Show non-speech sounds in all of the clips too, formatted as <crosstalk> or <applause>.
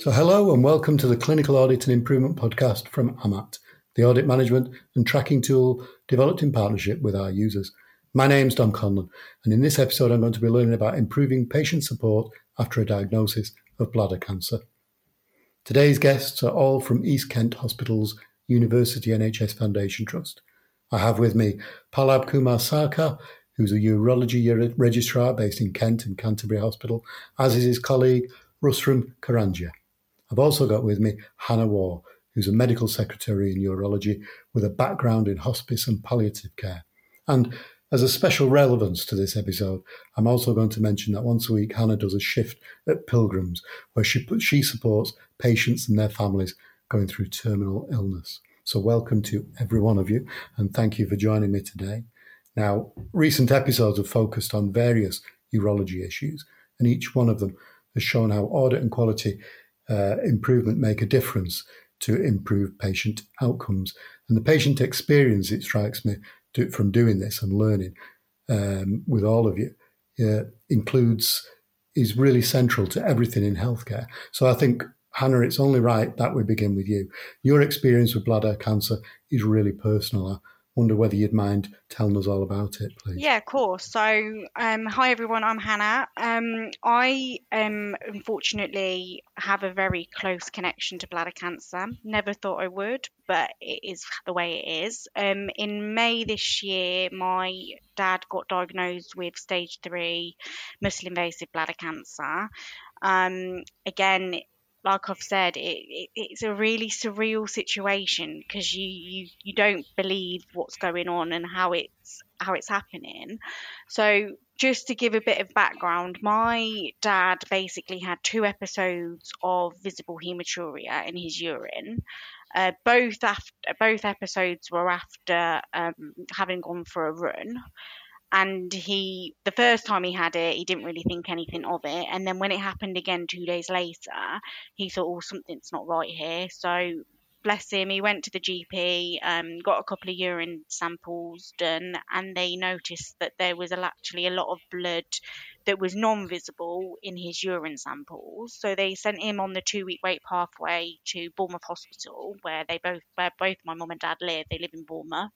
So, hello and welcome to the Clinical Audit and Improvement podcast from AMAT, the audit management and tracking tool developed in partnership with our users. My name's Dom Conlon, and in this episode, I'm going to be learning about improving patient support after a diagnosis of bladder cancer. Today's guests are all from East Kent Hospital's University NHS Foundation Trust. I have with me Pallab Kumar Sarkar, who's a urology registrar based in Kent and Canterbury Hospital, as is his colleague Rustam Karanjia. I've also got with me Hannah Waugh, who's a medical secretary in urology with a background in hospice and palliative care. And as a special relevance to this episode, I'm also going to mention that once a week Hannah does a shift at Pilgrims, where she she supports patients and their families going through terminal illness. So welcome to every one of you, and thank you for joining me today. Now, recent episodes have focused on various urology issues, and each one of them has shown how audit and quality uh, improvement make a difference to improve patient outcomes. And the patient experience, it strikes me, do, from doing this and learning um, with all of you, uh, includes, is really central to everything in healthcare. So I think, Hannah, it's only right that we begin with you. Your experience with bladder cancer is really personal wonder whether you'd mind telling us all about it, please. Yeah, of course. So, um, hi everyone, I'm Hannah. Um, I um, unfortunately have a very close connection to bladder cancer. Never thought I would, but it is the way it is. Um, in May this year, my dad got diagnosed with stage three muscle invasive bladder cancer. Um, again, like I've said, it, it, it's a really surreal situation because you, you you don't believe what's going on and how it's how it's happening. So just to give a bit of background, my dad basically had two episodes of visible hematuria in his urine. Uh, both after both episodes were after um, having gone for a run and he the first time he had it he didn't really think anything of it. And then when it happened again two days later he thought oh something's not right here. So bless him, he went to the GP, um, got a couple of urine samples done, and they noticed that there was actually a lot of blood that was non-visible in his urine samples. So they sent him on the two-week wait pathway to Bournemouth Hospital, where they both, where both my mum and dad live. They live in Bournemouth,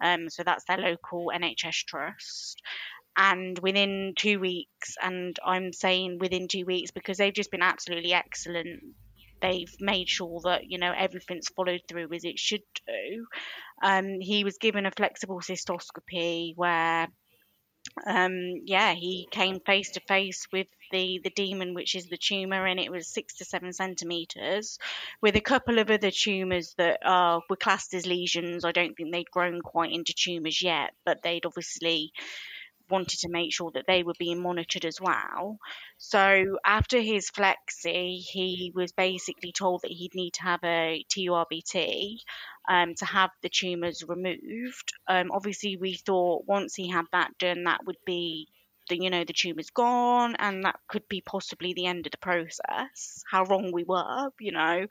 um, so that's their local NHS trust and within two weeks and i'm saying within two weeks because they've just been absolutely excellent they've made sure that you know everything's followed through as it should do. Um, he was given a flexible cystoscopy where um, yeah, he came face to face with the the demon, which is the tumor, and it was six to seven centimeters, with a couple of other tumors that were classed as lesions. I don't think they'd grown quite into tumors yet, but they'd obviously wanted to make sure that they were being monitored as well. So after his flexi, he was basically told that he'd need to have a TURBT um, to have the tumours removed. Um, obviously, we thought once he had that done, that would be the you know the tumor's gone and that could be possibly the end of the process. How wrong we were you know.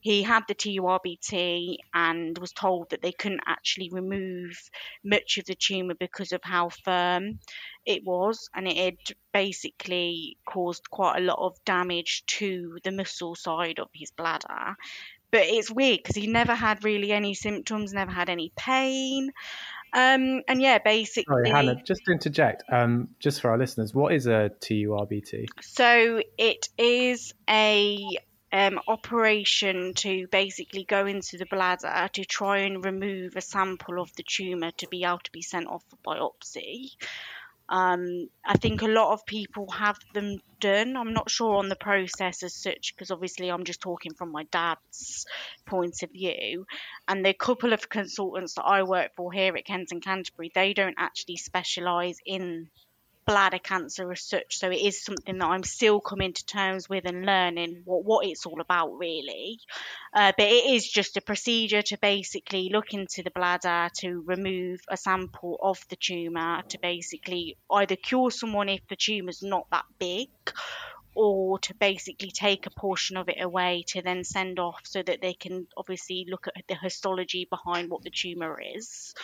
He had the TURBT and was told that they couldn't actually remove much of the tumor because of how firm it was and it had basically caused quite a lot of damage to the muscle side of his bladder. But it's weird because he never had really any symptoms never had any pain um, and yeah, basically. Sorry, Hannah, just to interject, um, just for our listeners, what is a TURBT? So it is a um, operation to basically go into the bladder to try and remove a sample of the tumour to be able to be sent off for biopsy. Um, I think a lot of people have them done. I'm not sure on the process as such because obviously I'm just talking from my dad's point of view. And the couple of consultants that I work for here at Kent and Canterbury, they don't actually specialise in bladder cancer as such. So it is something that I'm still coming to terms with and learning what, what it's all about, really. Uh, but it is just a procedure to basically look into the bladder to remove a sample of the tumour to basically either cure someone if the tumour's not that big or to basically take a portion of it away to then send off so that they can obviously look at the histology behind what the tumour is.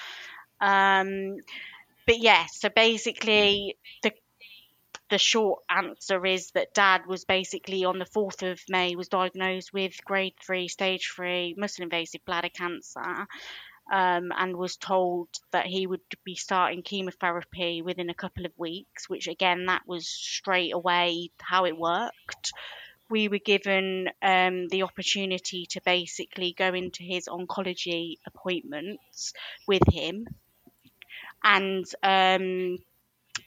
Um, but yeah, so basically the the short answer is that dad was basically on the 4th of May was diagnosed with grade 3 stage 3 muscle invasive bladder cancer um, and was told that he would be starting chemotherapy within a couple of weeks which again that was straight away how it worked. We were given um, the opportunity to basically go into his oncology appointments with him and um,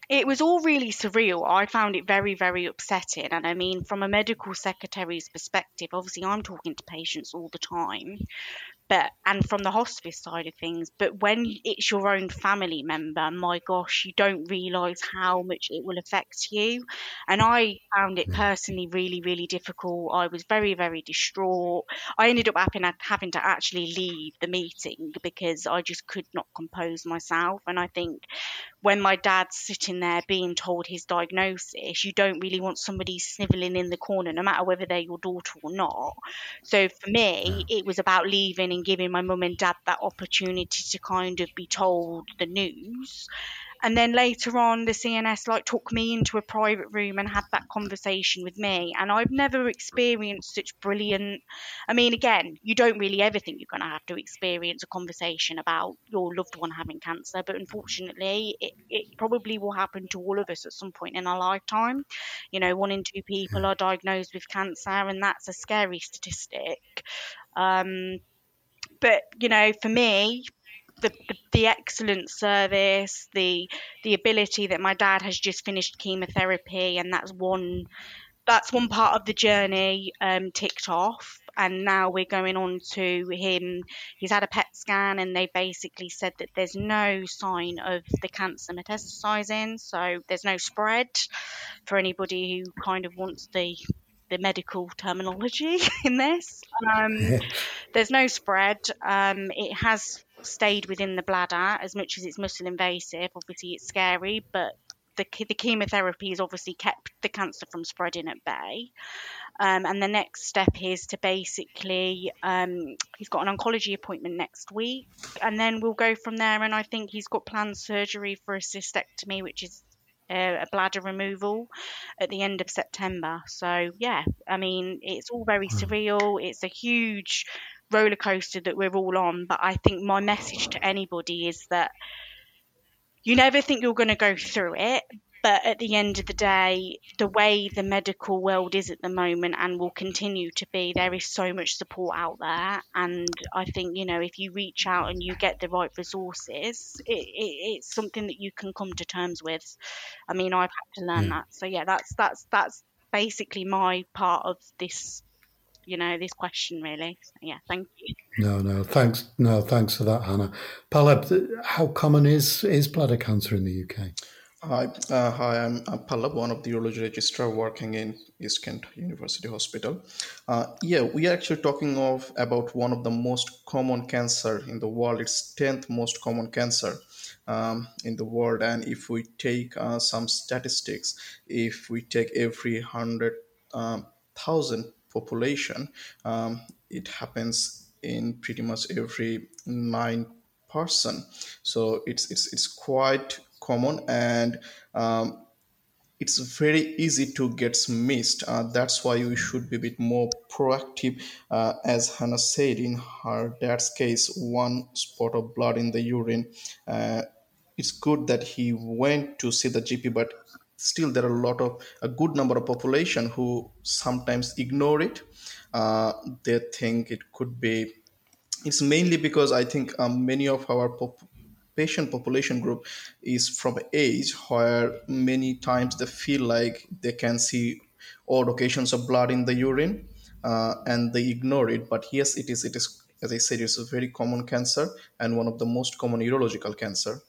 it was all really surreal. I found it very, very upsetting. And I mean, from a medical secretary's perspective, obviously, I'm talking to patients all the time but and from the hospice side of things but when it's your own family member my gosh you don't realize how much it will affect you. And i found it hmm. personally really really difficult. I was very very distraught. I ended up having, having to actually leave the meeting because i just could not compose myself. And i think when my dad's sitting there being told his diagnosis, you don't really want somebody snivelling in the corner, no matter whether they're your daughter or not. So for me, it was about leaving and giving my mum and dad that opportunity to kind of be told the news and then later on the cns like took me into a private room and had that conversation with me. And i've never experienced such brilliant i mean again you don't really ever think you're going to have to experience a conversation about your loved one having cancer but unfortunately it, it probably will happen to all of us at some point in our lifetime. You know one in two people are diagnosed with cancer and that's a scary statistic. Um, but you know for me the, the, the excellent service, the the ability that my dad has just finished chemotherapy, and that's one that's one part of the journey um, ticked off. And now we're going on to him. He's had a PET scan, and they basically said that there's no sign of the cancer metastasizing, so there's no spread for anybody who kind of wants the the medical terminology <laughs> in this. Um, there's no spread. Um, it has stayed within the bladder as much as it's muscle invasive. Obviously, it's scary, but the, the chemotherapy has obviously kept the cancer from spreading at bay. Um, and the next step is to basically, um, he's got an oncology appointment next week, and then we'll go from there. And I think he's got planned surgery for a cystectomy, which is uh, a bladder removal at the end of September. So, yeah, I mean, it's all very hmm. surreal. It's a huge roller coaster that we're all on. But I think my message to anybody is that you never think you're going to go through it. But at the end of the day, the way the medical world is at the moment and will continue to be, there is so much support out there. And I think, you know, if you reach out and you get the right resources, it, it, it's something that you can come to terms with. I mean, I've had to learn mm. that. So, yeah, that's, that's, that's basically my part of this you know this question really. So, yeah, thank you. No, no, thanks. No, thanks for that, Hannah. Pallab, how common is is bladder cancer in the UK? Hi, uh, hi. I'm, I'm Pallab, one of the urology registrar working in East Kent University Hospital. Uh, yeah, we are actually talking of about one of the most common cancer in the world. It's tenth most common cancer. Um, in the world. And if we take uh, some statistics, if we take every hundred um, thousand population, um, it happens in pretty much every nine person. So it's it's it's quite common and um, it's very easy to get missed. Uh, that's why we should be a bit more proactive. Uh, as Hannah said, in her dad's case, one spot of blood in the urine. Uh, it's good that he went to see the GP, but still there are a lot of a good number of population who sometimes ignore it. Uh, they think it could be it's mainly because i think um, many of our pop- patient population group is from age where many times they feel like they can see odd occasions of blood in the urine uh, and they ignore it. But yes it is it is as i said it's a very common cancer and one of the most common urological cancer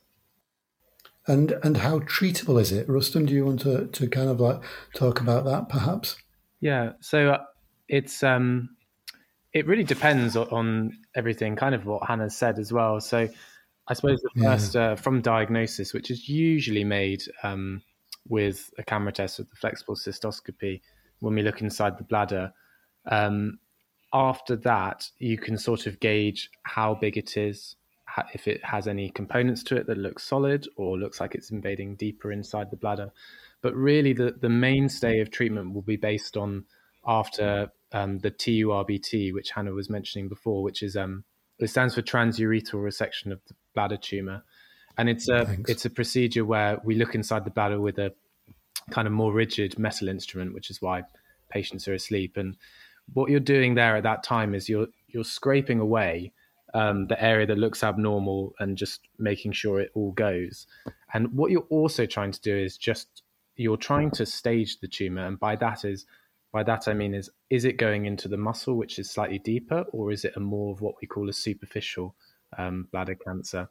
and and how treatable is it, Rustam? Do you want to to kind of like talk about that, perhaps? Yeah. So uh, it's um, it really depends on everything, kind of what Hannah said as well. So I suppose the first yeah. uh, from diagnosis, which is usually made um, with a camera test with the flexible cystoscopy when we look inside the bladder. Um, after that, you can sort of gauge how big it is, if it has any components to it that look solid or looks like it's invading deeper inside the bladder. But really, the, the mainstay of treatment will be based on after um, the TURBT, which Hannah was mentioning before, which is um, it stands for transurethral resection of the bladder tumor, and it's a Thanks. it's a procedure where we look inside the bladder with a kind of more rigid metal instrument, which is why patients are asleep. And what you're doing there at that time is you're you're scraping away um, the area that looks abnormal and just making sure it all goes. And what you're also trying to do is just you're trying to stage the tumor, and by that is by that I mean is is it going into the muscle, which is slightly deeper, or is it a more of what we call a superficial um, bladder cancer?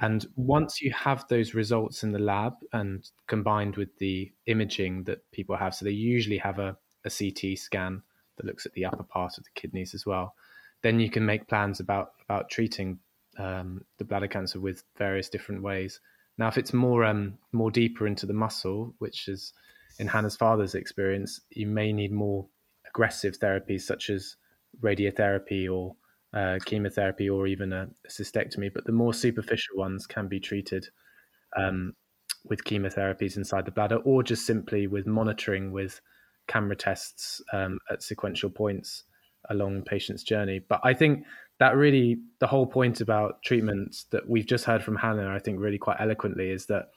And once you have those results in the lab and combined with the imaging that people have, so they usually have a, a CT scan that looks at the upper part of the kidneys as well, then you can make plans about about treating um, the bladder cancer with various different ways. Now, if it's more um, more deeper into the muscle, which is in Hannah's father's experience, you may need more aggressive therapies such as radiotherapy or uh, chemotherapy or even a, cystectomy. But the more superficial ones can be treated um, with chemotherapies inside the bladder or just simply with monitoring with camera tests um, at sequential points along patient's journey. But I think that really the whole point about treatments that we've just heard from Hannah, I think really quite eloquently, is that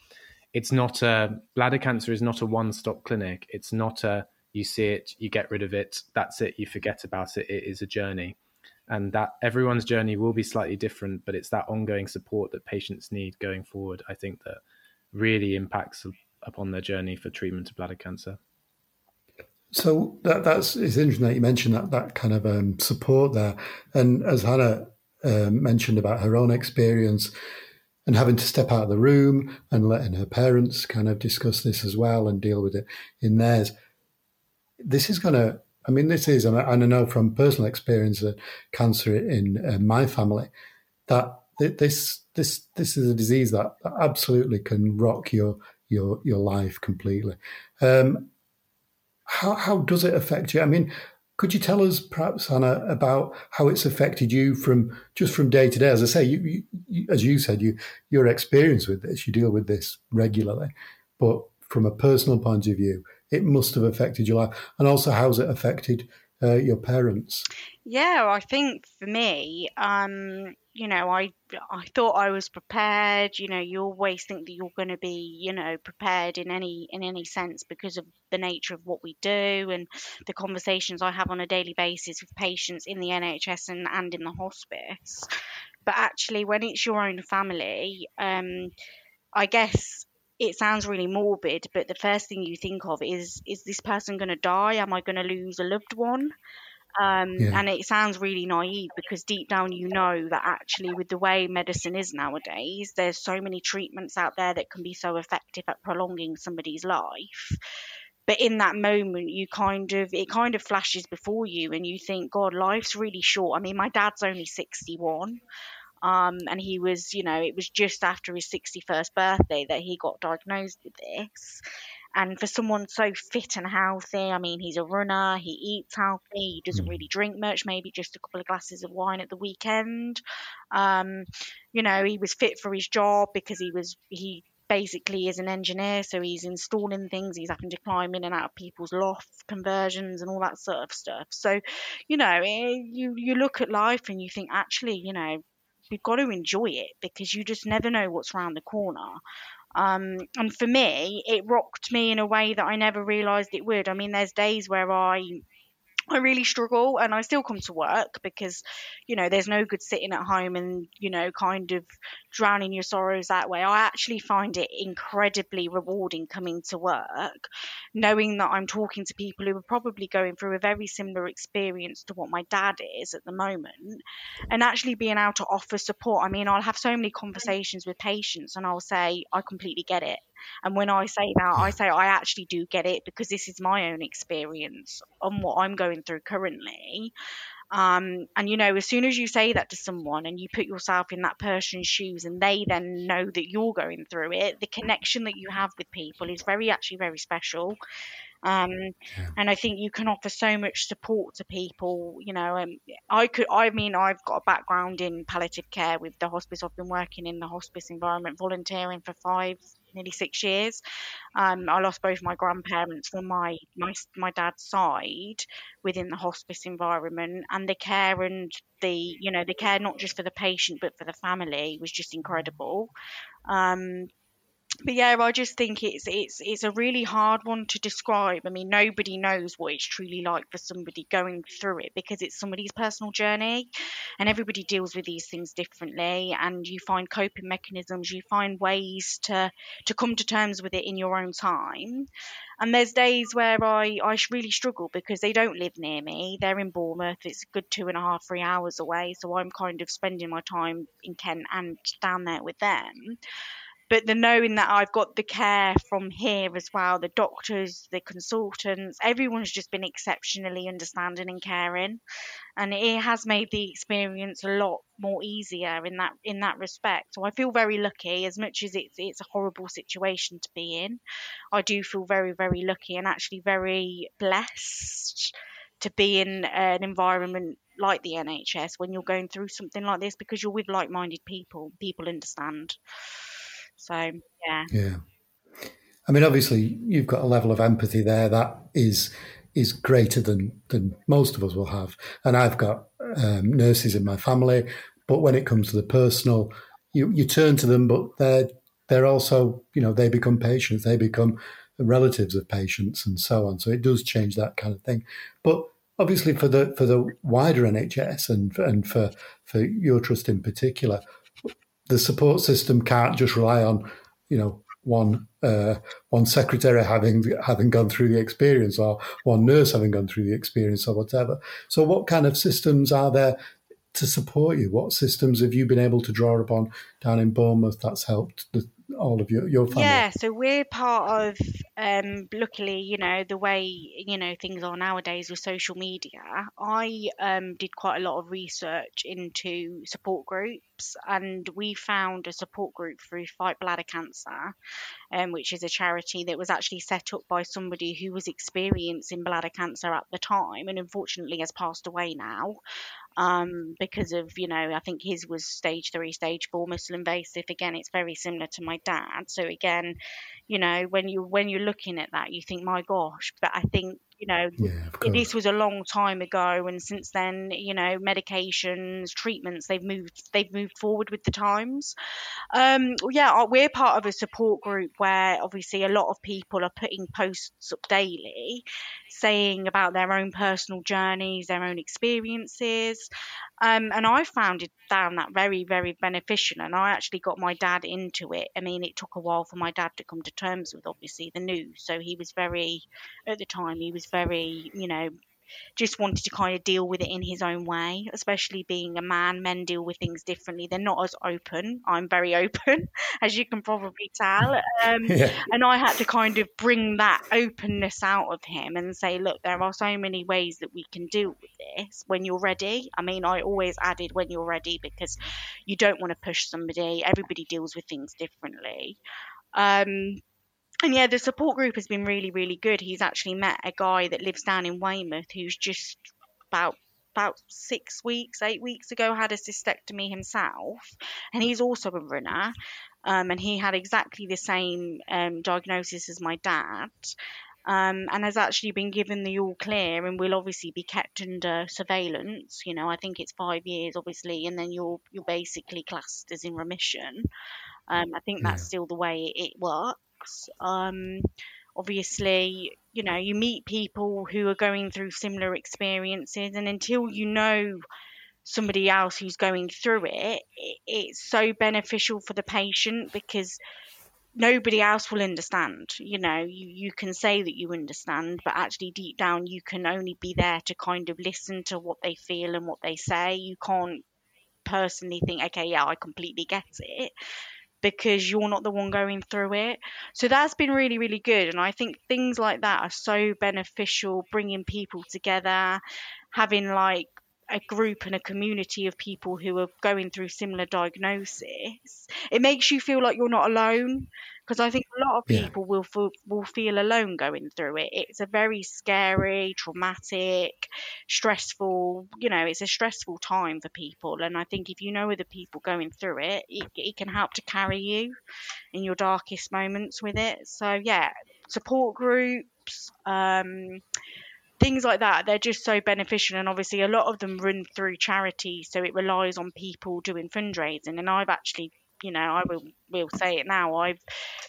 it's not a bladder cancer is not a one stop clinic. It's not a you see it, you get rid of it, that's it, you forget about it. It is a journey. And that everyone's journey will be slightly different, but it's that ongoing support that patients need going forward, I think, that really impacts upon their journey for treatment of bladder cancer. So that, that's it's interesting that you mentioned that that kind of um, support there, and as Hannah uh, mentioned about her own experience, and having to step out of the room and letting her parents kind of discuss this as well and deal with it in theirs. This is going to, I mean, this is, and I know from personal experience that cancer in uh, my family, that this this this is a disease that absolutely can rock your your your life completely. Um, how how does it affect you? I mean, could you tell us, perhaps, Hannah, about how it's affected you from just from day to day? As I say, you, you, as you said, you your experience with this, you deal with this regularly, but from a personal point of view, it must have affected your life, and also how's it affected uh, your parents? Yeah, I think for me, um, you know, I I thought I was prepared. You know, you always think that you're going to be, you know, prepared in any in any sense because of the nature of what we do and the conversations I have on a daily basis with patients in the NHS and and in the hospice. But actually, when it's your own family, um, I guess it sounds really morbid, but the first thing you think of is is this person going to die? Am I going to lose a loved one? Um, yeah. And it sounds really naive because deep down you know that actually, with the way medicine is nowadays, there's so many treatments out there that can be so effective at prolonging somebody's life. But in that moment, you kind of it kind of flashes before you, and you think, God, life's really short. I mean, my dad's only 61. Um, and he was, you know, it was just after his 61st birthday that he got diagnosed with this. And for someone so fit and healthy, I mean, he's a runner, he eats healthy, he doesn't really mm. drink much, maybe just a couple of glasses of wine at the weekend. Um, you know, he was fit for his job because he was, he basically is an engineer, so he's installing things, he's having to climb in and out of people's loft conversions and all that sort of stuff. So, you know, it, you you look at life and you think, actually, you know, we've got to enjoy it because you just never know what's around the corner. Um, and for me, it rocked me in a way that I never realised it would. I mean, there's days where I I really struggle and I still come to work because, you know, there's no good sitting at home and, you know, kind of drowning your sorrows that way. I actually find it incredibly rewarding coming to work, knowing that I'm talking to people who are probably going through a very similar experience to what my dad is at the moment and actually being able to offer support. I mean, I'll have so many conversations with patients and I'll say, I completely get it. And when I say that, I say I actually do get it because this is my own experience on what I'm going through currently. Um, and you know, as soon as you say that to someone and you put yourself in that person's shoes and they then know that you're going through it, the connection that you have with people is very, actually, very special. Um, yeah. And I think you can offer so much support to people. You know, um, I could, I mean, I've got a background in palliative care with the hospice. I've been working in the hospice environment, volunteering for five, nearly six years. Um, I lost both my grandparents from my, my my dad's side within the hospice environment, and the care and the you know the care not just for the patient but for the family was just incredible. Um, but yeah, I just think it's it's it's a really hard one to describe. I mean, nobody knows what it's truly like for somebody going through it because it's somebody's personal journey, and everybody deals with these things differently. And you find coping mechanisms, you find ways to to come to terms with it in your own time. And there's days where I I really struggle because they don't live near me. They're in Bournemouth. It's a good two and a half, three hours away. So I'm kind of spending my time in Kent and down there with them but the knowing that I've got the care from here as well, the doctors, the consultants, everyone's just been exceptionally understanding and caring, and it has made the experience a lot more easier in that in that respect. So I feel very lucky, as much as it's it's a horrible situation to be in. I do feel very very lucky and actually very blessed to be in an environment like the NHS when you're going through something like this because you're with like-minded people. People understand. So yeah. Yeah. I mean, obviously, you've got a level of empathy there that is is greater than than most of us will have. And I've got um, nurses in my family, but when it comes to the personal, you you turn to them, but they're they're also you know they become patients, they become relatives of patients, and so on. So it does change that kind of thing. But obviously, for the for the wider NHS and and for for your trust in particular, the support system can't just rely on, you know, one uh, one secretary having having gone through the experience or one nurse having gone through the experience or whatever. So, what kind of systems are there to support you? What systems have you been able to draw upon down in Bournemouth that's helped the, all of your, your family? Yeah, so we're part of, um, luckily, you know, the way, you know, things are nowadays with social media. I um, did quite a lot of research into support groups and we found a support group through Fight Bladder Cancer, um, which is a charity that was actually set up by somebody who was experiencing bladder cancer at the time and unfortunately has passed away now um, because of you know I think his was stage three, stage four muscle invasive. Again, it's very similar to my dad. So again, you know when you when you're looking at that, you think, my gosh. But I think you know yeah, this was a long time ago, and since then, you know, medications, treatments, they've moved they've moved forward with the times. Um, yeah, we're part of a support group where obviously a lot of people are putting posts up daily saying about their own personal journeys, their own experiences. Um, and I found it found that very, very beneficial. And I actually got my dad into it. I mean, it took a while for my dad to come to terms with obviously the news. So he was very, at the time, he was very, you know, just wanted to kind of deal with it in his own way, especially being a man. Men deal with things differently. They're not as open. I'm very <laughs> open, as you can probably tell. <laughs> Um, yeah. And I had to kind of bring that openness out of him and say, look, there are so many ways that we can deal with this when you're ready. I mean, I always added when you're ready because you don't want to push somebody. Everybody deals with things differently. Um, and yeah, the support group has been really, really good. He's actually met a guy that lives down in Weymouth who's just about about six weeks, eight weeks ago had a cystectomy himself, and he's also a runner. Um, and he had exactly the same um, diagnosis as my dad. Um, and has actually been given the all clear and will obviously be kept under surveillance. You know, I think it's five years, obviously, and then you're you're basically classed as in remission. Um, I think that's yeah. still the way it works. Um, obviously, you know, you meet people who are going through similar experiences, and until you know somebody else who's going through it, it's so beneficial for the patient because nobody else will understand. You know, you, you can say that you understand, but actually deep down you can only be there to kind of listen to what they feel and what they say. You can't personally think, okay, yeah, I completely get it because you're not the one going through it. So that's been really, really good. And I think things like that are so beneficial, bringing people together, having like a group and a community of people who are going through similar diagnosis. It makes you feel like you're not alone because I think a lot of people yeah. will feel, will feel alone going through it. It's a very scary, traumatic, stressful. You know, it's a stressful time for people, and I think if you know other people going through it, it, it can help to carry you in your darkest moments with it. So yeah, support groups. Um, things like that they're just so beneficial and obviously a lot of them run through charities so it relies on people doing fundraising and i've actually you know, I will will say it now. I've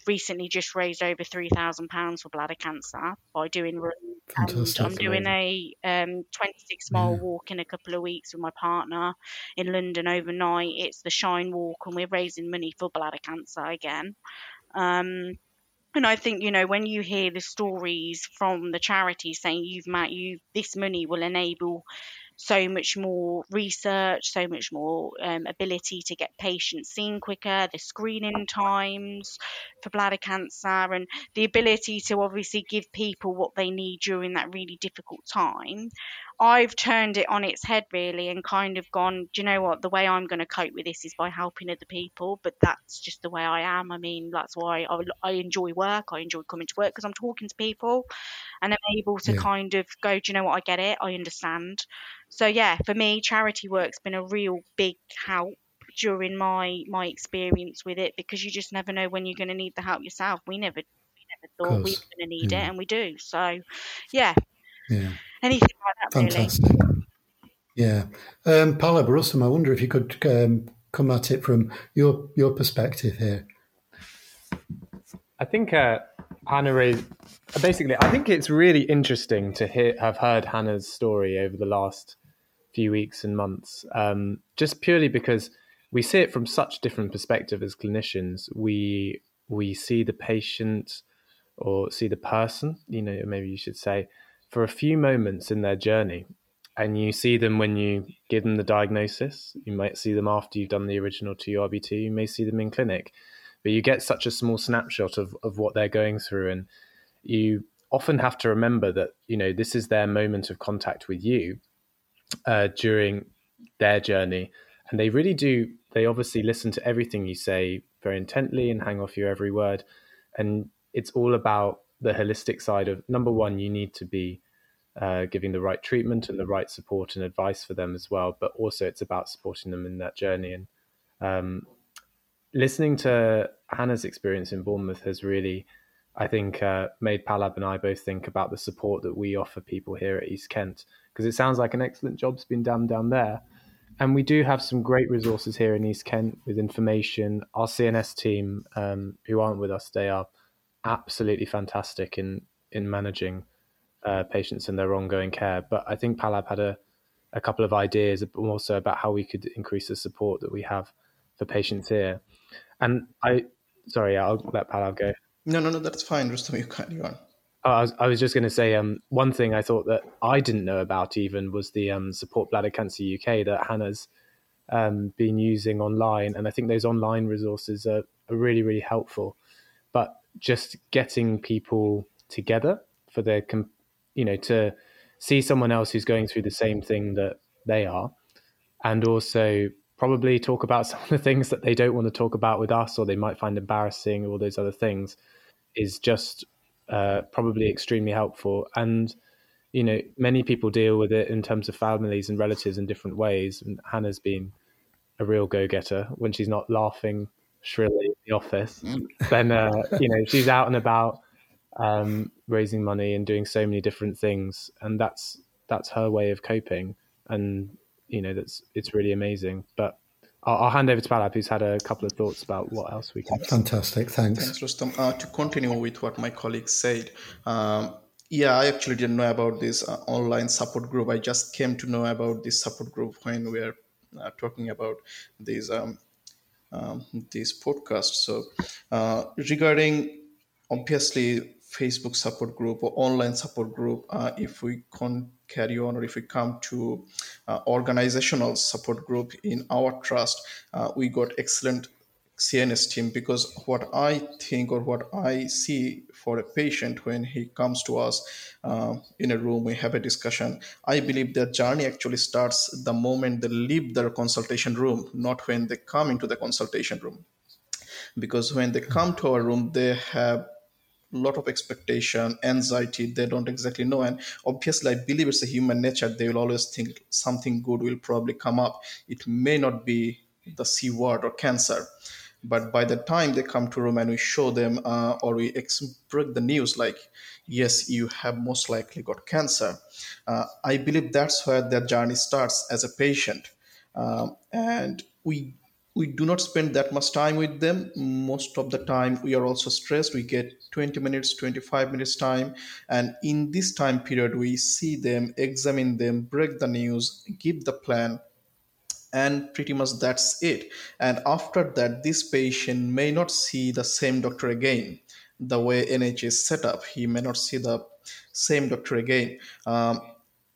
recently just raised over three thousand pounds for bladder cancer by doing runs, I'm doing a um, 26 mile yeah. walk in a couple of weeks with my partner in London overnight. It's the Shine Walk, and we're raising money for bladder cancer again. Um, and I think you know when you hear the stories from the charity saying you've met you this money will enable so much more research, so much more um, ability to get patients seen quicker, the screening times for bladder cancer, and the ability to obviously give people what they need during that really difficult time. I've turned it on its head really and kind of gone, do you know what? The way I'm going to cope with this is by helping other people, but that's just the way I am. I mean, that's why I, I enjoy work. I enjoy coming to work because I'm talking to people and I'm able to yeah. kind of go, do you know what? I get it. I understand. So yeah, for me, charity work's been a real big help during my my experience with it because you just never know when you're going to need the help yourself. We never we never thought we were going to need yeah. it, and we do. So yeah, yeah, anything. Fantastic. Really. Yeah, um, Pallab Rustam, I wonder if you could um, come at it from your your perspective here. I think uh, Hannah raised basically. I think it's really interesting to hear have heard Hannah's story over the last few weeks and months, um, just purely because we see it from such different perspective as clinicians. We we see the patient or see the person, you know, maybe you should say, for a few moments in their journey. And you see them when you give them the diagnosis. You might see them after you've done the original TURBT. You may see them in clinic, but you get such a small snapshot of, of what they're going through. And you often have to remember that, you know, this is their moment of contact with you uh, during their journey. And they really do, they obviously listen to everything you say very intently and hang off your every word. And it's all about the holistic side of number one, you need to be uh, giving the right treatment and the right support and advice for them as well. But also, it's about supporting them in that journey. And um, listening to Hannah's experience in Bournemouth has really, I think, uh, made Pallab and I both think about the support that we offer people here at East Kent because it sounds like an excellent job's been done down there. And we do have some great resources here in East Kent with information. Our CNS team, um, who aren't with us today, are absolutely fantastic in in managing uh, patients and their ongoing care. But I think Pallab had a, a couple of ideas also about how we could increase the support that we have for patients here. And I, sorry, I'll let Pallab go. No, no, no, that's fine. Rustam, you carry on. I was, I was just going to say um, one thing I thought that I didn't know about even was the um, Support Bladder Cancer UK that Hannah's um, been using online. And I think those online resources are, are really, really helpful. But just getting people together for their, you know, to see someone else who's going through the same thing that they are, and also probably talk about <laughs> some of the things that they don't want to talk about with us or they might find embarrassing or all those other things is just uh, probably extremely helpful. And you know, many people deal with it in terms of families and relatives in different ways. And Hannah's been a real go-getter when she's not laughing shrilly in the office. Mm. then uh, you know she's out and about um, raising money and doing so many different things, and that's that's her way of coping. And you know that's it's really amazing. But I'll, I'll, hand over to Pallab, who's had a couple of thoughts about what else we can. Do. Fantastic, thanks. Thanks, Rustam. Uh, to continue with what my colleague said, um, yeah, I actually didn't know about this uh, online support group. I just came to know about this support group when we are uh, talking about these um, um, these podcasts. So, uh, regarding obviously Facebook support group or online support group, uh, if we can carry on or if we come to uh, organizational support group in our trust, uh, we got excellent CNS team because what I think or what I see for a patient when he comes to us uh, in a room, we have a discussion. I believe their journey actually starts the moment they leave their consultation room, not when they come into the consultation room because when they come to our room they have lot of expectation anxiety they don't exactly know. And obviously i believe it's a human nature. They will always think something good will probably come up. It may not be the c word or cancer. But by the time they come to room and we show them uh, or we ex- break the news like yes you have most likely got cancer. Uh, i believe that's where their journey starts as a patient. Um, and we we do not spend that much time with them. Most of the time we are also stressed. We get 20 minutes 25 minutes time. And in this time period we see them examine them break the news give the plan and pretty much that's it. And after that this patient may not see the same doctor again. The way nhs set up he may not see the same doctor again. Um,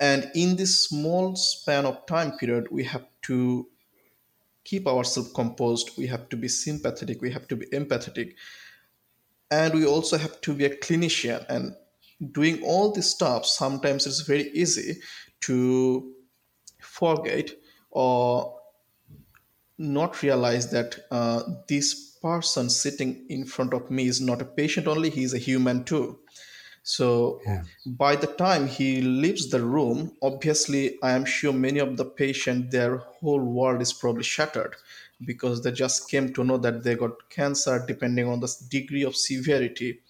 and in this small span of time period we have to keep ourselves composed we have to be sympathetic we have to be empathetic. And we also have to be a clinician. And doing all this stuff sometimes it's very easy to forget or not realize that uh, this person sitting in front of me is not a patient only he is a human too so Yeah. by the time he leaves the room, obviously, I am sure many of the patients, their whole world is probably shattered because they just came to know that they got cancer depending on the degree of severity.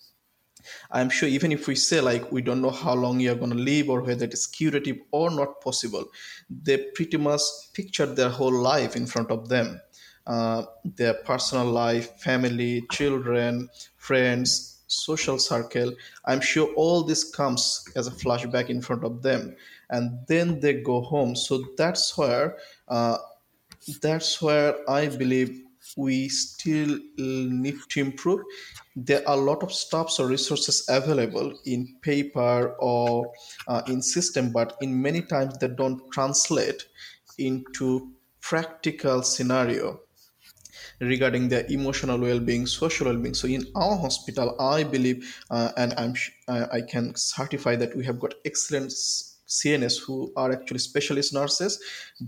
I'm sure even if we say like we don't know how long you're going to live or whether it is curative or not possible, they pretty much pictured their whole life in front of them. Uh, their personal life, family, children, friends, social circle. I'm sure all this comes as a flashback in front of them, and then they go home. So that's where uh, that's where I believe we still need to improve. There are a lot of stops or resources available in paper or uh, in system, but in many times they don't translate into practical scenario regarding their emotional well-being social well-being. So in our hospital i believe uh, and i'm uh, i can certify that we have got excellent cns who are actually specialist nurses.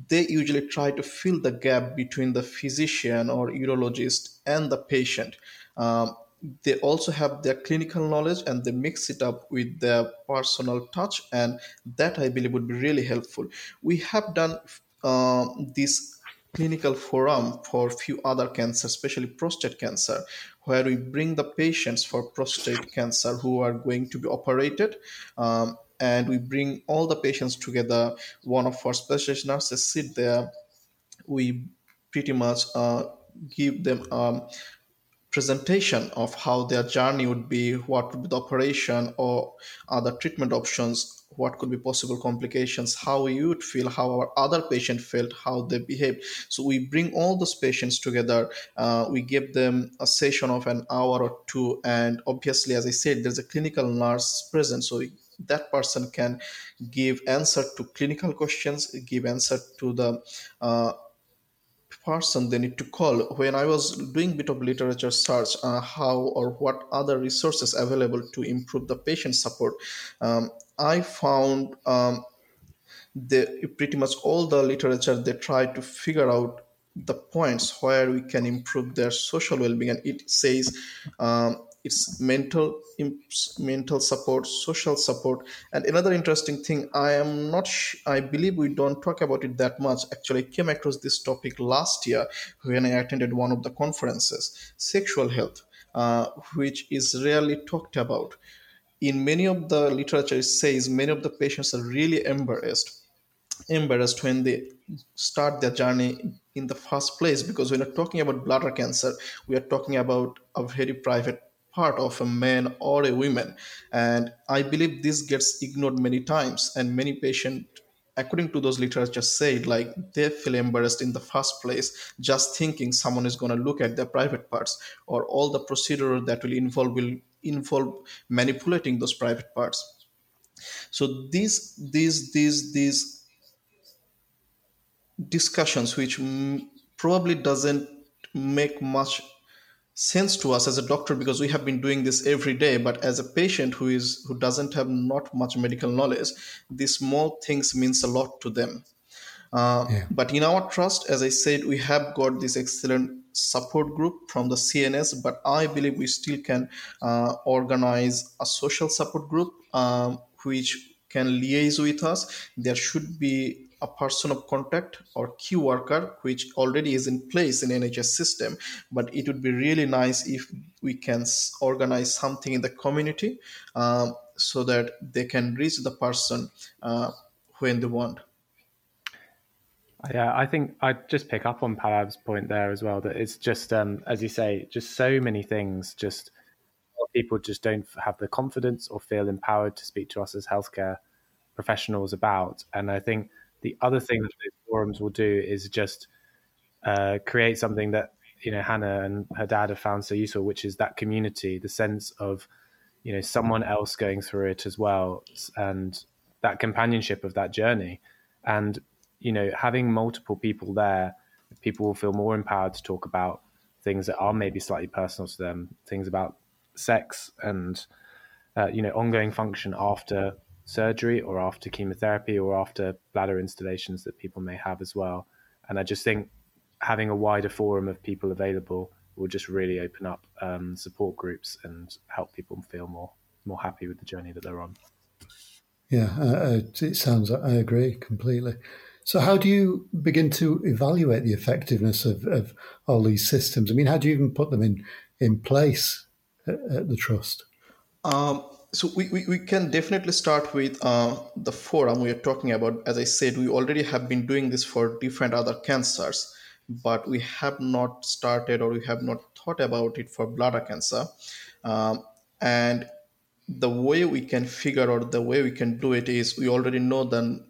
They usually try to fill the gap between the physician or urologist and the patient. Um, they also have their clinical knowledge and they mix it up with their personal touch and that i believe would be really helpful. We have done um, this clinical forum for few other cancers, especially prostate cancer, where we bring the patients for prostate cancer who are going to be operated. Um, and we bring all the patients together. One of our specialist nurses sit there. We pretty much uh, give them um, presentation of how their journey would be, what would be the operation or other treatment options, what could be possible complications, how you would feel, how our other patient felt, how they behaved. So we bring all those patients together. Uh, we give them a session of an hour or two, and obviously, as I said, there's a clinical nurse present, so that person can give answer to clinical questions, give answer to the uh, person they need to call. When i was doing bit of literature search uh, how or what other resources available to improve the patient support um, i found um, the pretty much all the literature they try to figure out the points where we can improve their social well-being. And it says um, it's mental mental support social support. And another interesting thing i am not sh- i believe we don't talk about it that much. Actually I came across this topic last year when i attended one of the conferences sexual health uh, which is rarely talked about. In many of the literature it says many of the patients are really embarrassed embarrassed when they start their journey in the first place. Because when we're talking about bladder cancer we are talking about a very private part of a man or a woman. And i believe this gets ignored many times and many patients according to those literature said like they feel embarrassed in the first place just thinking someone is going to look at their private parts or all the procedure that will involve will involve manipulating those private parts. So these these these these discussions which probably doesn't make much sense to us as a doctor because we have been doing this every day but as a patient who is who doesn't have not much medical knowledge these small things means a lot to them uh, Yeah. but in our trust as i said we have got this excellent support group from the CNS, but I believe we still can uh, organize a social support group um, which can liaise with us. There should be a person of contact or key worker which already is in place in nhs system but it would be really nice if we can organize something in the community um, so that they can reach the person uh, when they want yeah, I think I'd just pick up on Pallab's point there as well. That it's just, um, as you say, just so many things. Just people just don't have the confidence or feel empowered to speak to us as healthcare professionals about. And I think the other thing that those forums will do is just uh, create something that you know Hannah and her dad have found so useful, which is that community, the sense of you know someone else going through it as well, and that companionship of that journey. And you know, having multiple people there, people will feel more empowered to talk about things that are maybe slightly personal to them, things about sex and uh, you know ongoing function after surgery or after chemotherapy or after bladder instillations that people may have as well. And I just think having a wider forum of people available will just really open up um, support groups and help people feel more more happy with the journey that they're on. Yeah, uh, it sounds. I agree completely. So, how do you begin to evaluate the effectiveness of, of all these systems? I mean, how do you even put them in in place at, at the trust? Um, so we, we, we, can definitely start with uh, the forum we are talking about. As I said, we already have been doing this for different other cancers, but we have not started or we have not thought about it for bladder cancer. Um, and the way we can figure out the way we can do it is we already know the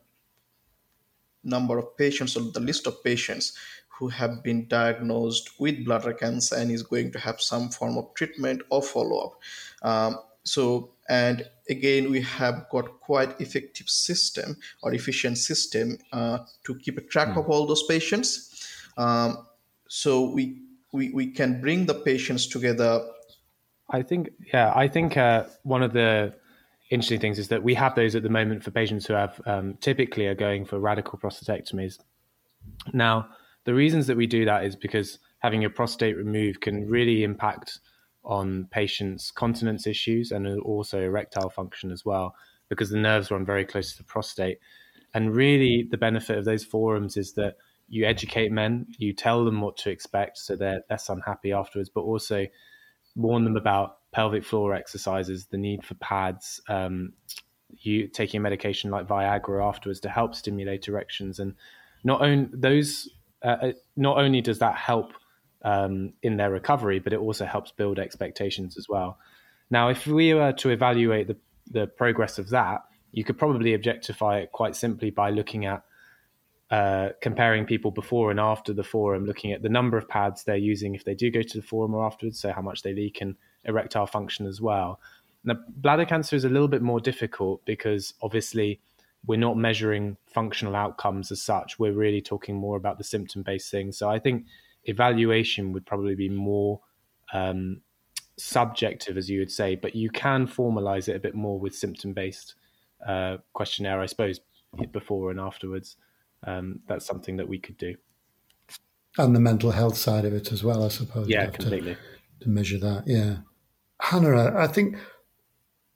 number of patients or the list of patients who have been diagnosed with bladder cancer and is going to have some form of treatment or follow-up. Um, so and again we have got quite effective system or efficient system uh, to keep a track mm. of all those patients. Um, so we, we we can bring the patients together. I think yeah i think uh, one of the interesting things is that we have those at the moment for patients who have um, typically are going for radical prostatectomies. Now the reasons that we do that is because having your prostate removed can really impact on patients' continence issues and also erectile function as well, because the nerves run very close to the prostate. And really, the benefit of those forums is that you educate men, you tell them what to expect so they're less unhappy afterwards, but also warn them about pelvic floor exercises, the need for pads, um, you taking medication like Viagra afterwards to help stimulate erections, and not those, uh, uh not only does that help um, in their recovery, but it also helps build expectations as well. Now, if we were to evaluate the, the progress of that, you could probably objectify it quite simply by looking at uh, comparing people before and after the forum, looking at the number of pads they're using if they do go to the forum or afterwards, so how much they leak and erectile function as well. Now, bladder cancer is a little bit more difficult because obviously we're not measuring functional outcomes as such. We're really talking more about the symptom based things. So I think evaluation would probably be more um, subjective, as you would say, but you can formalize it a bit more with symptom based uh, questionnaire, I suppose, before and afterwards. Um, that's something that we could do. And the mental health side of it as well, I suppose. Yeah, completely. To, to, measure that, yeah. Hannah, I think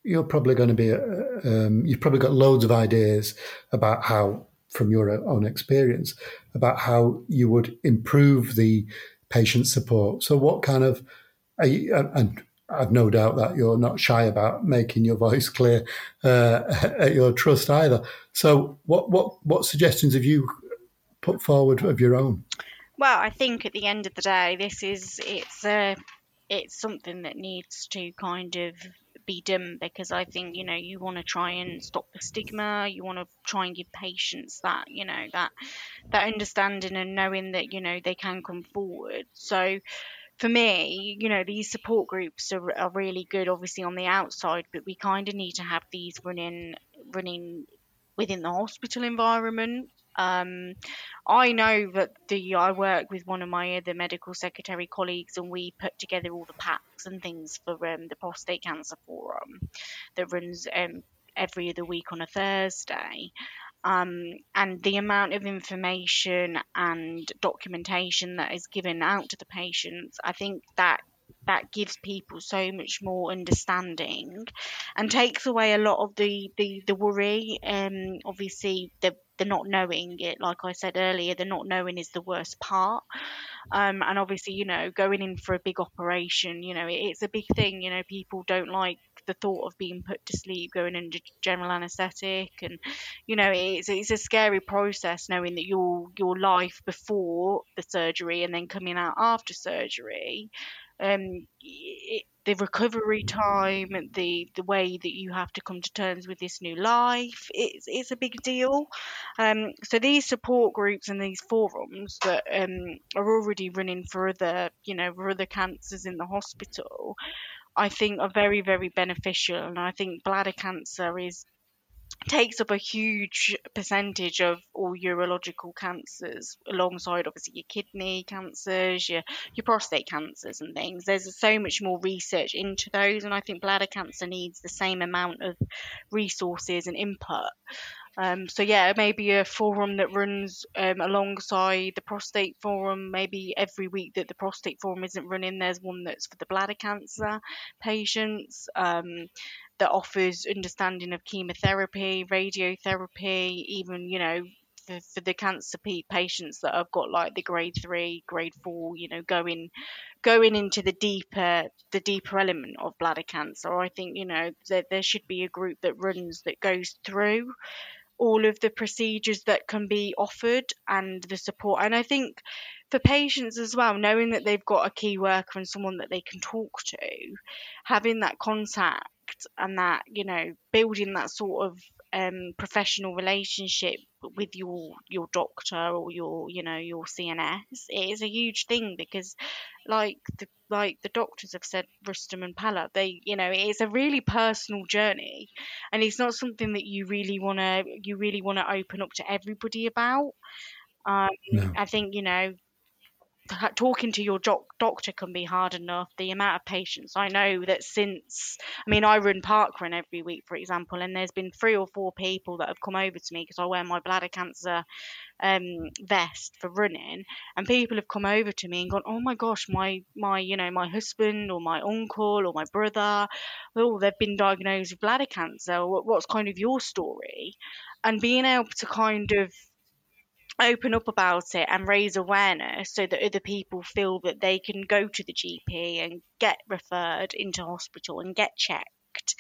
you're probably going to be, uh, um, you've probably got loads of ideas about how from your own experience about how you would improve the patient support. So, what kind of, you, and I've no doubt that you're not shy about making your voice clear uh, <laughs> at your trust either. So, what what what suggestions have you put forward of your own? Well, I think at the end of the day, this is it's a it's something that needs to kind of be done because I think you know you want to try and stop the stigma. You want to try and give patients that you know that that understanding and knowing that you know they can come forward. So for me, you know, these support groups are, are really good, obviously on the outside, but we kind of need to have these running running within the hospital environment um, I know that the I work with one of my other medical secretary colleagues, and we put together all the packs and things for um, the prostate cancer forum that runs um, every other week on a Thursday. um, and the amount of information and documentation that is given out to the patients, I think that that gives people so much more understanding and takes away a lot of the the, the worry um obviously the the not knowing it like i said earlier the not knowing is the worst part. Um and obviously you know going in for a big operation you know it, it's a big thing you know people don't like the thought of being put to sleep going under general anesthetic and you know it's, it's a scary process knowing that your your life before the surgery and then coming out after surgery. Um, it, the recovery time, the the way that you have to come to terms with this new life, it's it's a big deal. Um, so these support groups and these forums that um, are already running for other, you know, for other cancers in the hospital, I think are very very beneficial, and I think bladder cancer is takes up a huge percentage of all urological cancers alongside obviously your kidney cancers your your prostate cancers and things there's so much more research into those and i think bladder cancer needs the same amount of resources and input um, so yeah, maybe a forum that runs um, alongside the prostate forum. Maybe every week that the prostate forum isn't running, there's one that's for the bladder cancer patients. Um, that offers understanding of chemotherapy, radiotherapy, even you know for, for the cancer patients that have got like the grade three, grade four, you know, going going into the deeper the deeper element of bladder cancer. I think you know that there should be a group that runs that goes through all of the procedures that can be offered and the support. And I think for patients as well, knowing that they've got a key worker and someone that they can talk to, having that contact and that you know building that sort of um, professional relationship with your your doctor or your you know your CNS it is a huge thing because like the like the doctors have said Rustam and Pallab they you know it's a really personal journey and it's not something that you really want to you really want to open up to everybody about um, no. I think you know talking to your doc- doctor can be hard enough. The amount of patients I know that since, I mean, I run parkrun every week, for example, and there's been three or four people that have come over to me because I wear my bladder cancer um, vest for running, and people have come over to me and gone, "Oh my gosh, my my you know my husband or my uncle or my brother, oh they've been diagnosed with bladder cancer. What's kind of your story?" And being able to kind of open up about it and raise awareness so that other people feel that they can go to the GP and get referred into hospital and get checked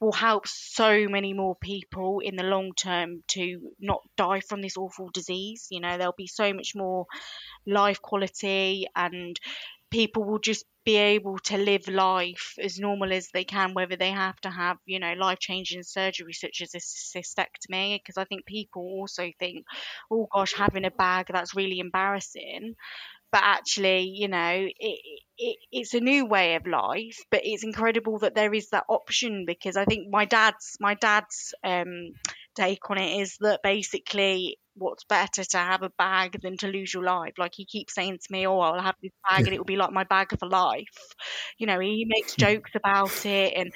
will help so many more people in the long term to not die from this awful disease. You know, there'll be so much more life quality and people will just be able to live life as normal as they can, whether they have to have, you know, life changing surgery such as a cystectomy. Because I think people also think, oh gosh, having a bag, that's really embarrassing. But actually, you know, it, it, it's a new way of life, but it's incredible that there is that option because I think my dad's my dad's um, take on it is that basically what's better to have a bag than to lose your life. Like he keeps saying to me, "Oh, I'll have this bag, yeah. and it will be like my bag for life." You know, he makes hmm. jokes about it, and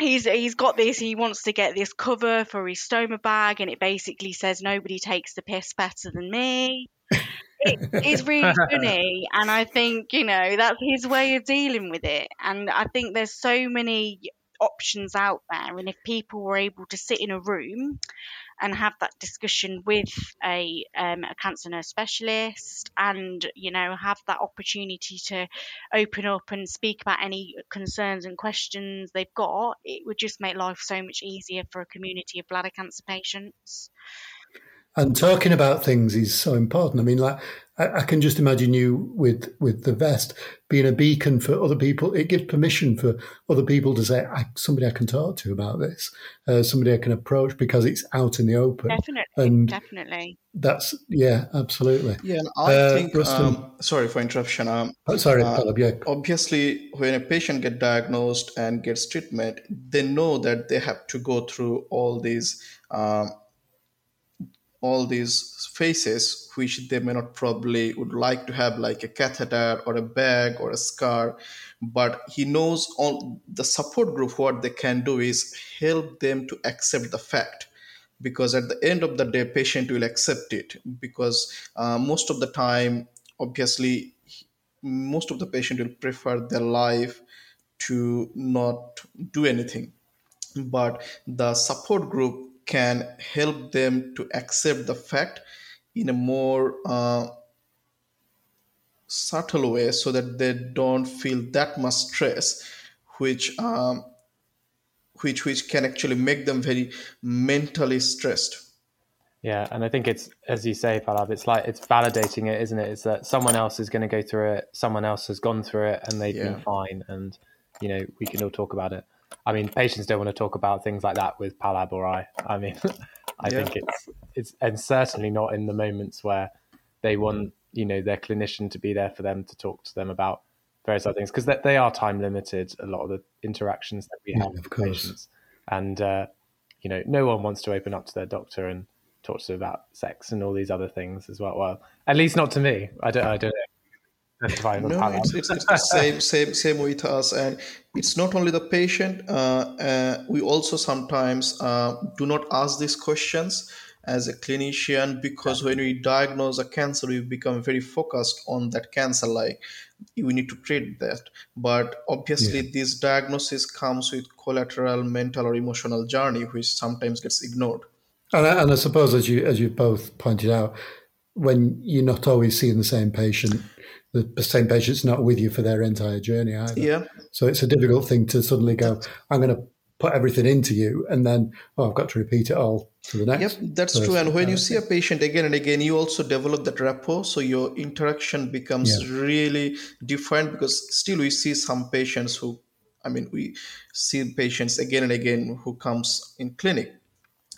he's he's got this. He wants to get this cover for his stoma bag, and it basically says nobody takes the piss better than me. it, it's really funny, and I think you know that's his way of dealing with it. And I think there's so many options out there, and if people were able to sit in a room and have that discussion with a, um, a cancer nurse specialist and you know have that opportunity to open up and speak about any concerns and questions they've got it would just make life so much easier for a community of bladder cancer patients and talking about things is so important. I mean, like I, I, can just imagine you with with the vest being a beacon for other people. It gives permission for other people to say, I, "Somebody I can talk to about this, uh, somebody I can approach because it's out in the open." Definitely, and definitely. That's yeah, absolutely. Yeah, and I uh, think. Um, sorry for interruption. Um, oh, sorry, uh, yeah. Obviously, when a patient get diagnosed and gets treatment, they know that they have to go through all these. Um, all these faces which they may not probably would like to have like a catheter or a bag or a scar but he knows all the support group what they can do is help them to accept the fact because at the end of the day patient will accept it because uh, most of the time obviously most of the patient will prefer their life to not do anything. But the support group can help them to accept the fact in a more uh, subtle way so that they don't feel that much stress which um, which which can actually make them very mentally stressed. Yeah and i think it's as you say Pallab, it's like it's validating it isn't it? It's that someone else is going to go through it someone else has gone through it and they've yeah. been fine and you know we can all talk about it i mean patients don't want to talk about things like that with Pallab or i i mean <laughs> i yeah. think it's it's and certainly not in the moments where they want you know their clinician to be there for them to talk to them about various other things because they, they, are time limited. A lot of the interactions that we have yeah, with patients, and uh, you know, no one wants to open up to their doctor and talk to them about sex and all these other things as well. Well, at least not to me. I don't. I don't know. No, it's, it's, it's, the same, same, same with us, and it's not only the patient. Uh, uh, we also sometimes uh, do not ask these questions as a clinician because when we diagnose a cancer we become very focused on that cancer like we need to treat that but obviously yeah. this diagnosis comes with collateral mental or emotional journey which sometimes gets ignored and I, and I suppose as you as you both pointed out when you're not always seeing the same patient the same patient's not with you for their entire journey either. Yeah. So it's a difficult thing to suddenly go, I'm going to put everything into you and then oh i've got to repeat it all to the next yep that's true and when you uh, see a patient again and again you also develop that rapport so your interaction becomes yeah. really different because still we see some patients who i mean we see patients again and again who comes in clinic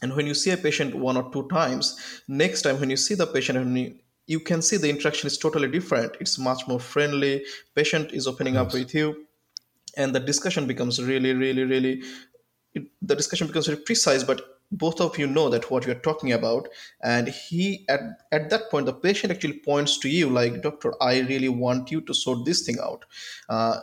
and when you see a patient one or two times next time when you see the patient and you, can see the interaction is totally different. It's much more friendly. Patient is opening up with you and the discussion becomes really really really it, the discussion becomes very precise but both of you know that what you're talking about. And he at, at that point the patient actually points to you like doctor i really want you to sort this thing out. Uh,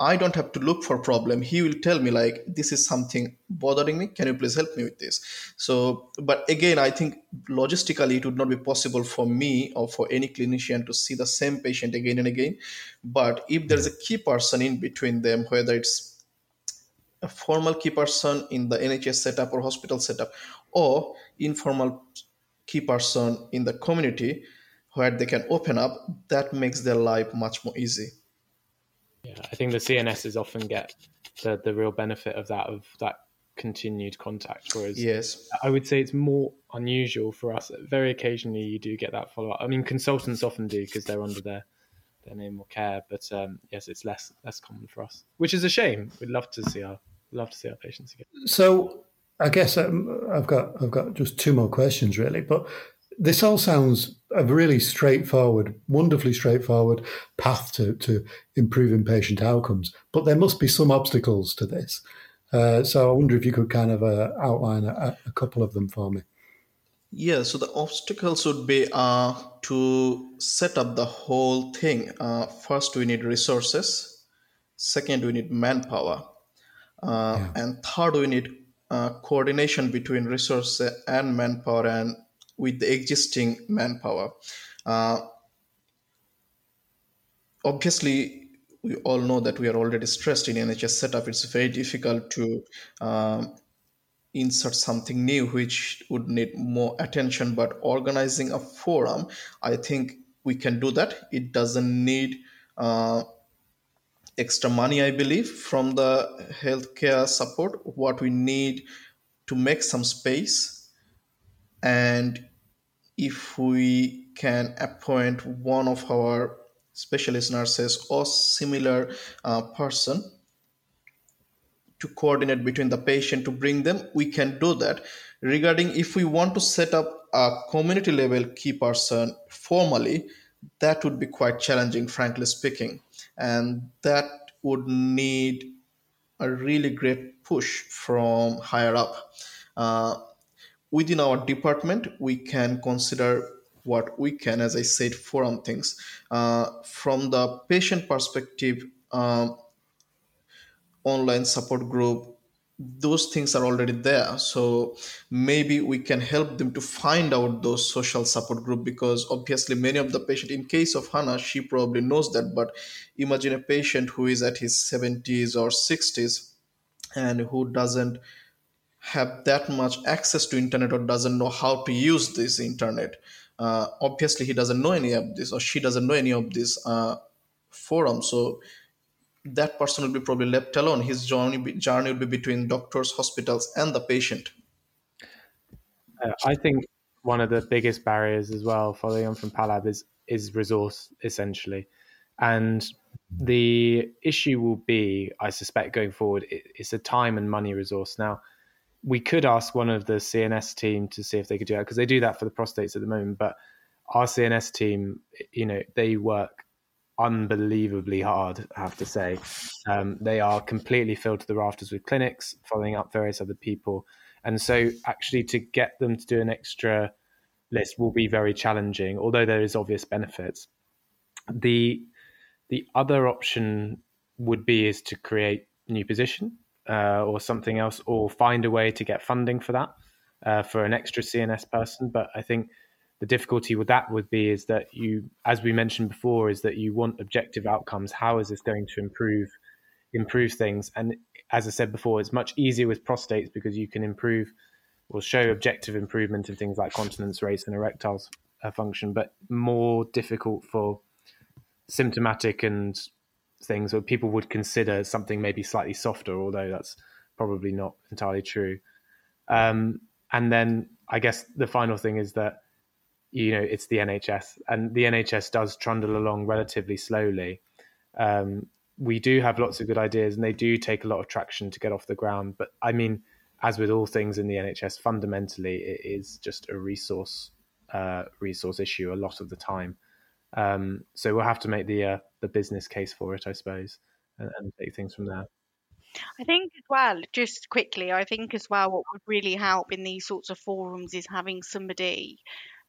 I don't have to look for problem. He will tell me like this is something bothering me. Can you please help me with this? So, but again, I think logistically it would not be possible for me or for any clinician to see the same patient again and again. But if there's a key person in between them, whether it's a formal key person in the NHS setup or hospital setup, or informal key person in the community where they can open up, that makes their life much more easy. Yeah, I think the CNSs often get the, the real benefit of that of that continued contact. Whereas yes, I would say it's more unusual for us. Very occasionally, you do get that follow up. I mean, consultants often do because they're under their their name or care, but um, yes, it's less less common for us, which is a shame. We'd love to see our love to see our patients again. So I guess um, I've got I've got just two more questions really, but this all sounds a really straightforward, wonderfully straightforward path to, to improving patient outcomes. But there must be some obstacles to this. Uh, so I wonder if you could kind of uh, outline a, a, couple of them for me. Yeah, so the obstacles would be uh, to set up the whole thing. Uh, first, we need resources. Second, we need manpower. Uh, yeah. And third, we need uh, coordination between resources and manpower and with the existing manpower. Uh, obviously, we all know that we are already stressed in NHS setup. It's very difficult to um, insert something new which would need more attention. But organizing a forum, I think we can do that. It doesn't need uh, extra money, I believe, from the healthcare support. What we need to make some space and if we can appoint one of our specialist nurses or similar uh, person to coordinate between the patient to bring them we can do that. Regarding if we want to set up a community level key person formally that would be quite challenging frankly speaking. And that would need a really great push from higher up. Uh, within our department, we can consider what we can, as I said, forum things. Uh, from the patient perspective, um, online support group those things are already there so maybe we can help them to find out those social support group because obviously many of the patient in case of hannah she probably knows that but imagine a patient who is at his 70s or 60s and who doesn't have that much access to internet or doesn't know how to use this internet. Uh, obviously he doesn't know any of this or she doesn't know any of this uh, forum. So that person will be probably left alone. His journey journey will be between doctors hospitals and the patient. Uh, i think one of the biggest barriers as well following on from Pallab is is resource essentially. And the issue will be i suspect going forward it's a time and money resource. Now we could ask one of the CNS team to see if they could do that because they do that for the prostates at the moment. But our CNS team, you know, they work unbelievably hard. I have to say, um, they are completely filled to the rafters with clinics, following up various other people, and so actually to get them to do an extra list will be very challenging. Although there is obvious benefits, the the other option would be is to create new position uh, or something else, or find a way to get funding for that uh, for an extra CNS person. But I think the difficulty with that would be is that you, as we mentioned before, is that you want objective outcomes. How is this going to improve improve things? And as I said before, it's much easier with prostates because you can improve or show objective improvement in things like continence rates and erectile uh, function, but more difficult for symptomatic and things that people would consider something maybe slightly softer, although that's probably not entirely true. Um, and then I guess the final thing is that you know it's the NHS, and the NHS does trundle along relatively slowly. Um, we do have lots of good ideas, and they do take a lot of traction to get off the ground. But I mean, as with all things in the NHS, fundamentally it is just a resource uh, resource issue a lot of the time. Um, so we'll have to make the uh, the business case for it, I suppose, and, and take things from there. I think as well, just quickly, I think as well, what would really help in these sorts of forums is having somebody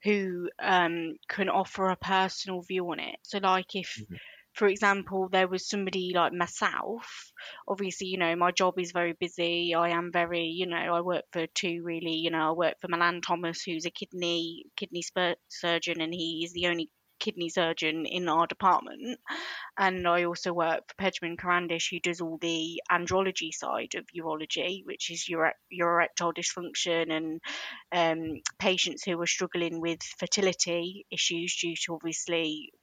who um, can offer a personal view on it. So, like if, mm-hmm. for example, there was somebody like myself, obviously, you know, my job is very busy. I am very, you know, I work for two really, you know, I work for Milan Thomas, who's a kidney kidney surgeon, and he is the only kidney surgeon in our department. And I also work for Pejman Karandish, who does all the andrology side of urology, which is your, your erectile dysfunction and um, patients who are struggling with fertility issues due to obviously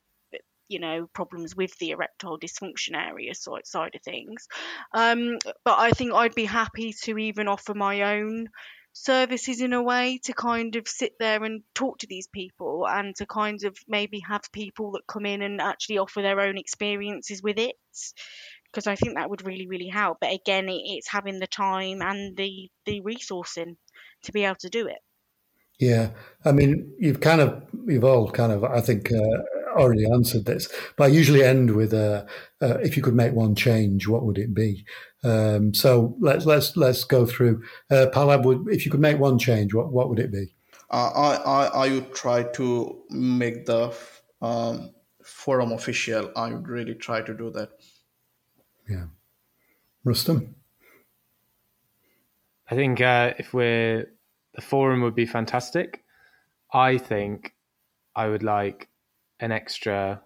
you know problems with the erectile dysfunction area side, side of things um, but i think i'd be happy to even offer my own services in a way to kind of sit there and talk to these people and to kind of maybe have people that come in and actually offer their own experiences with it. Because I think that would really really help. But again it's having the time and the the resourcing to be able to do it. Yeah. I mean you've kind of you've all kind of I think uh, already answered this, but I usually end with uh, uh, if you could make one change, what would it be? Um, so let's let's let's go through. Uh, Pallab, would, if you could make one change, what what would it be? Uh, I, I I would try to make the um, forum official. I would really try to do that. Yeah, Rustam. I think uh, if we're the forum would be fantastic. I think I would like an extra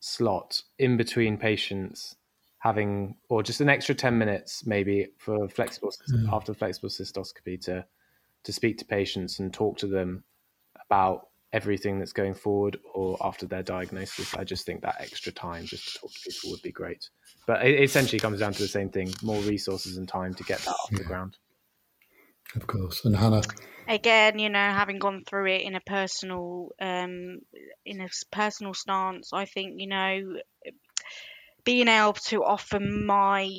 slot in between patients having or just an extra 10 minutes maybe for flexible mm. after flexible cystoscopy to to speak to patients and talk to them about everything that's going forward or after their diagnosis i just think that extra time just to talk to people would be great but it essentially comes down to the same thing more resources and time to get that off yeah. the ground of course. And hannah? Again, you know, having gone through it in a personal, um, in a personal stance, I think you know, being able to offer my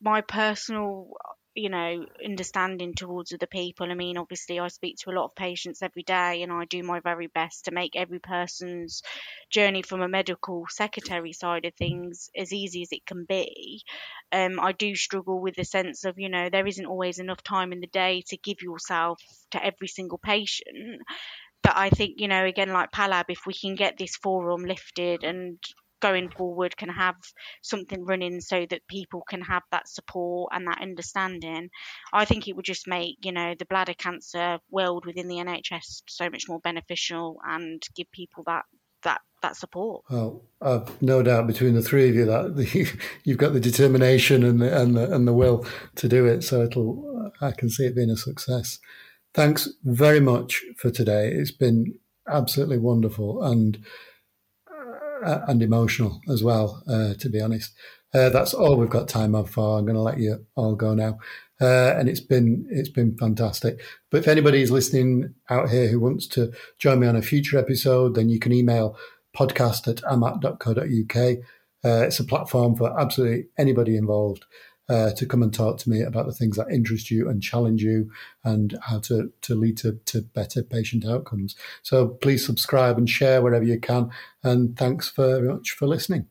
my personal you know, understanding towards other people. I mean, obviously, I speak to a lot of patients every day, and I do my very best to make every person's journey from a medical secretary side of things as easy as it can be. Um, I do struggle with the sense of, you know, there isn't always enough time in the day to give yourself to every single patient. But I think, you know, again, like Pallab, if we can get this forum lifted and going forward can have something running so that people can have that support and that understanding i think it would just make you know the bladder cancer world within the nhs so much more beneficial and give people that that that support. Well i've no doubt between the three of you that <laughs> you've got the determination and the, and the and the will to do it so it'll i can see it being a success. Thanks very much for today. It's been absolutely wonderful and uh, and emotional as well, uh, to be honest. Uh, that's all we've got time for. I'm going to let you all go now. Uh, and it's been it's been fantastic. But if anybody is listening out here who wants to join me on a future episode, then you can email podcast at amat.co.uk. Uh, it's a platform for absolutely anybody involved uh, to come and talk to me about the things that interest you and challenge you and how to, to lead to, to better patient outcomes. So please subscribe and share wherever you can. And thanks very much for listening.